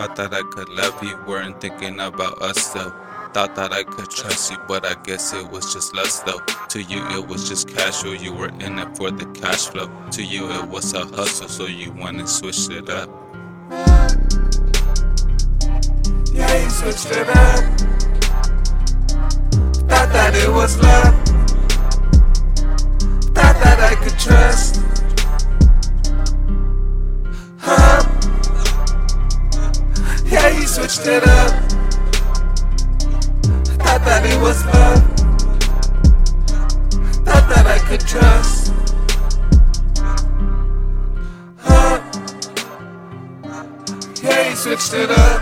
Thought that I could love you, weren't thinking about us though. Thought that I could trust you, but I guess it was just lust though. To you, it was just casual, you were in it for the cash flow. To you, it was a hustle, so you went and switched it up. Yeah, you switched it up. Thought that it was love. Thought that I could trust. It up. Thought that it was love. Thought that I could trust. Huh? Yeah, you switched it up.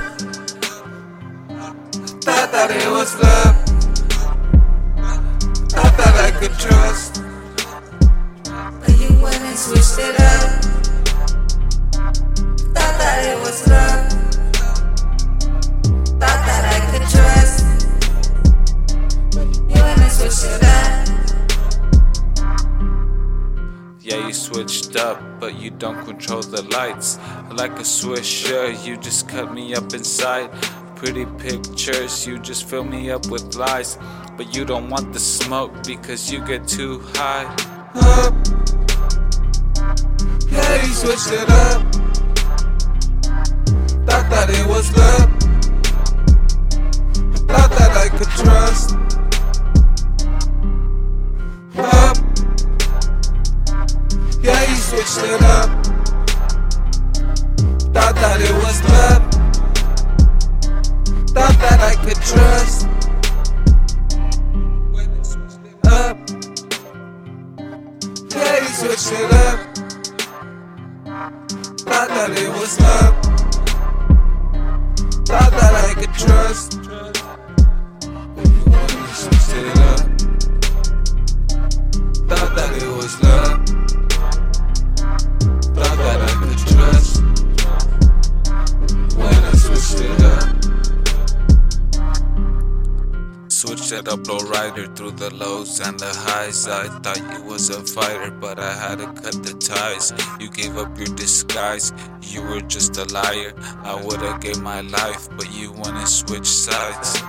Thought that it was love. Thought that I could trust. But you went and switched it up. Yeah, you switched up, but you don't control the lights. Like a swisher, you just cut me up inside. Pretty pictures, you just fill me up with lies. But you don't want the smoke because you get too high. Huh? Yeah, you switched it up. Thought that it was love. Thought that I could trust. Switched it up. Thought that it was love. Thought that I could trust. Up. Yeah, you switched it up. Thought that it was love. Thought that I could trust. Switched it up, low rider through the lows and the highs. I thought you was a fighter, but I had to cut the ties. You gave up your disguise, you were just a liar. I would've gave my life, but you wanna switch sides.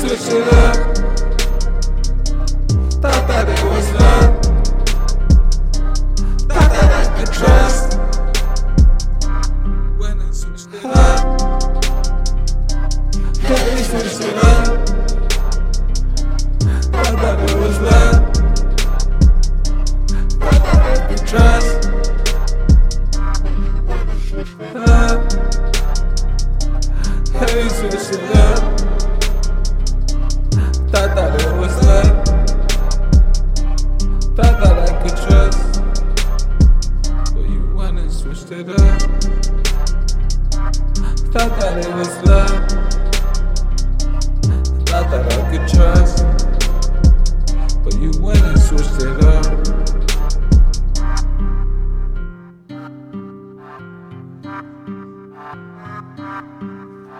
Switched it up. Thought that it was Thought that it was love. Thought that I could trust. But you went and switched it up. Thought that it was love.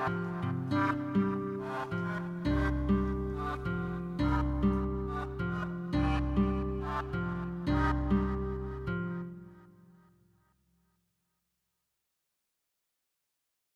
Up.